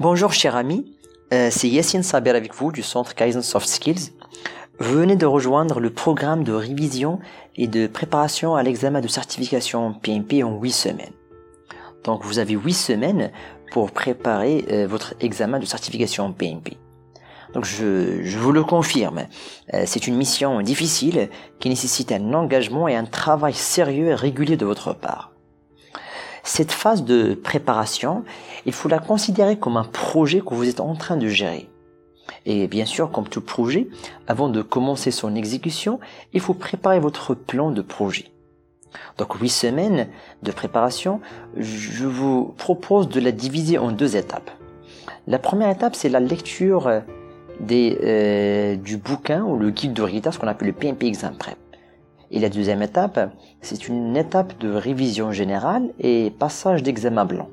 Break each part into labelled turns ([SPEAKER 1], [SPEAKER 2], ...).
[SPEAKER 1] Bonjour cher ami, euh, c'est Yassine Saber avec vous du centre Kaizen Soft Skills. Vous venez de rejoindre le programme de révision et de préparation à l'examen de certification PMP en 8 semaines. Donc vous avez 8 semaines pour préparer euh, votre examen de certification PMP. Donc je, vous le confirme, euh, c'est une mission difficile qui nécessite un engagement et un travail sérieux et régulier de votre part. Cette phase de préparation, il faut la considérer comme un projet que vous êtes en train de gérer. Et bien sûr, comme tout projet, avant de commencer son exécution, il faut préparer votre plan de projet. Donc huit semaines de préparation, je vous propose de la diviser en deux étapes. La première étape, c'est la lecture euh, du bouquin ou le guide de résultats, ce qu'on appelle le PMP Exam Prep. Et la deuxième étape, c'est une étape de révision générale et passage d'examen blanc.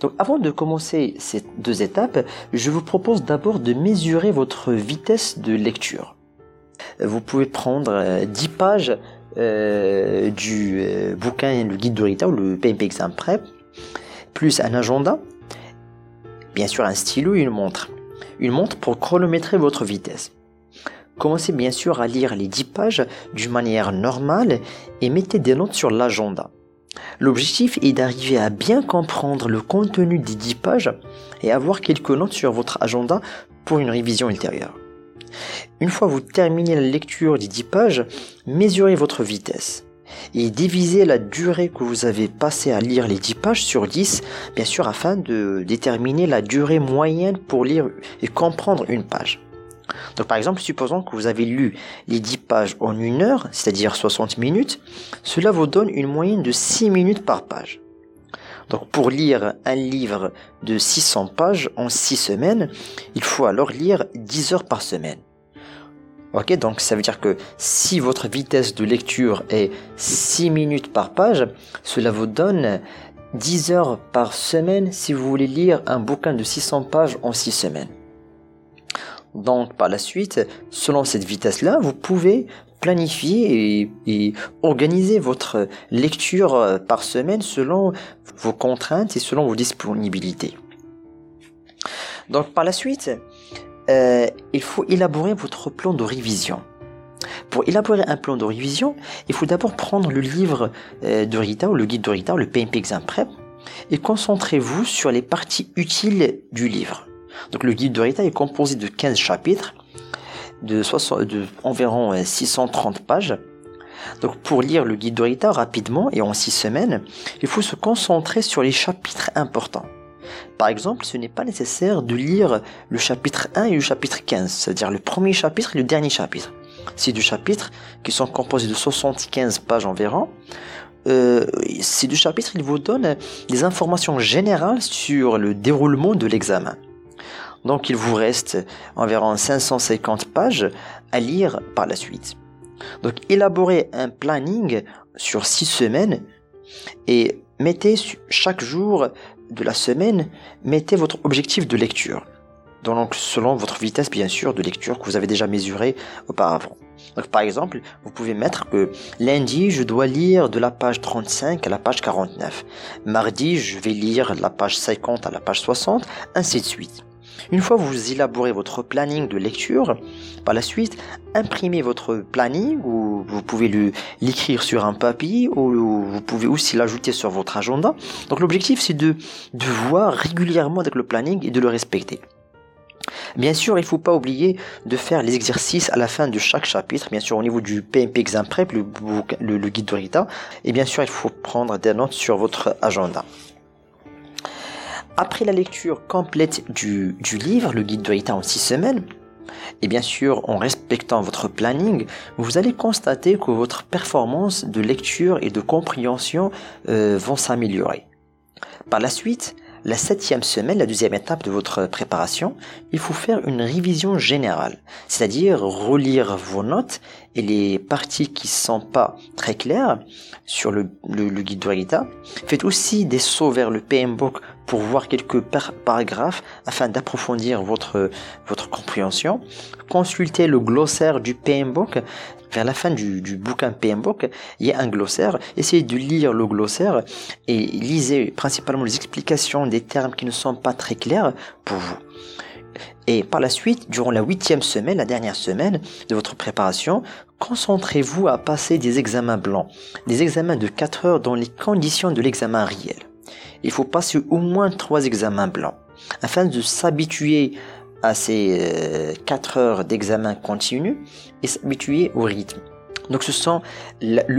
[SPEAKER 1] Donc avant de commencer ces deux étapes, je vous propose d'abord de mesurer votre vitesse de lecture. Vous pouvez prendre 10 euh, pages euh, du euh, bouquin Le guide de résultats ou le PMP Exam Prep, plus un agenda, bien sûr un stylo et une montre. Une montre pour chronométrer votre vitesse. Commencez bien sûr à lire les 10 pages d'une manière normale et mettez des notes sur l'agenda. L'objectif est d'arriver à bien comprendre le contenu des 10 pages et avoir quelques notes sur votre agenda pour une révision ultérieure. Une fois vous terminez la lecture des 10 pages, mesurez votre vitesse et divisez la durée que vous avez passé à lire les 10 pages sur 10, bien sûr afin de déterminer la durée moyenne pour lire et comprendre une page. Donc par exemple, supposons que vous avez lu les 10 pages en une heure, c'est-à-dire 60 minutes, cela vous donne une moyenne de 6 minutes par page. Donc pour lire un livre de 600 pages en 6 semaines, il faut alors lire 10 heures par semaine. Ok, donc ça veut dire que si votre vitesse de lecture est 6 minutes par page, cela vous donne 10 heures par semaine si vous voulez lire un bouquin de 600 pages en 6 semaines. Donc par la suite, selon cette vitesse-là, vous pouvez planifier et, organiser votre lecture euh, par semaine selon vos contraintes et selon vos disponibilités. Donc par la suite, euh, il faut élaborer votre plan de révision. Pour élaborer un plan de révision, il faut d'abord prendre le livre euh, de Rita ou le guide de Rita ou le PMP Exam Prep et concentrez-vous sur les parties utiles du livre. Donc le guide de Rita est composé de 15 chapitres de, environ 630 euh, pages. Donc pour lire le guide de Rita rapidement et en 6 semaines, il faut se concentrer sur les chapitres importants. Par exemple, ce n'est pas nécessaire de lire le chapitre 1 et le chapitre 15, c'est-à-dire le premier chapitre et le dernier chapitre. Ces deux chapitres, qui sont composés de 75 pages environ, euh, ces deux chapitres, ils vous donnent des informations générales sur le déroulement de l'examen. Donc il vous reste environ 550 pages à lire par la suite. Donc élaborez un planning sur 6 semaines et mettez chaque jour de la semaine, mettez votre objectif de lecture. Donc selon votre vitesse bien sûr de lecture que vous avez déjà mesuré auparavant. Donc par exemple, vous pouvez mettre que lundi, je dois lire de la page 35 à la page 49. Mardi, je vais lire de la page 50 à la page 60, ainsi de suite. Une fois vous élaborez votre planning de lecture, par la suite, imprimez votre planning ou vous pouvez l'écrire sur un papier ou vous pouvez aussi l'ajouter sur votre agenda. Donc l'objectif c'est de, de voir régulièrement avec le planning et de le respecter. Bien sûr, il ne faut pas oublier de faire les exercices à la fin de chaque chapitre, bien sûr au niveau du PMP Exam Prep, le, guide de Rita, et bien sûr il faut prendre des notes sur votre agenda. Après la lecture complète du, livre, le guide de Rita en 6 semaines, et bien sûr en respectant votre planning, vous allez constater que votre performance de lecture et de compréhension euh, vont s'améliorer. Par la suite, la septième semaine, la deuxième étape de votre préparation, il faut faire une révision générale, c'est-à-dire relire vos notes et les parties qui sont pas très claires sur le, le, guide de Rita. Faites aussi des sauts vers le PMBOK pour voir quelques paragraphes afin d'approfondir votre, votre compréhension. Consultez le glossaire du PMBOK. Vers la fin du, du bouquin PMBOK, il y a un glossaire. Essayez de lire le glossaire et lisez principalement les explications des termes qui ne sont pas très clairs pour vous. Et par la suite, durant la huitième semaine, la dernière semaine de votre préparation, concentrez-vous à passer des examens blancs, des examens de 4 heures dans les conditions de l'examen réel. Il faut passer au moins trois examens blancs afin de s'habituer à ces 4 euh, heures d'examen continu et s'habituer au rythme. Donc ce sont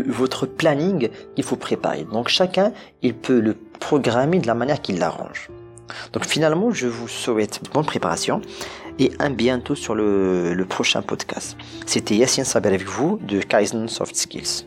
[SPEAKER 1] votre planning qu'il faut préparer. Donc chacun, il peut le programmer de la manière qu'il l'arrange. Donc finalement, je vous souhaite bonne préparation et un bientôt sur le, prochain podcast. C'était Yassine Saber avec vous de Kaizen Soft Skills.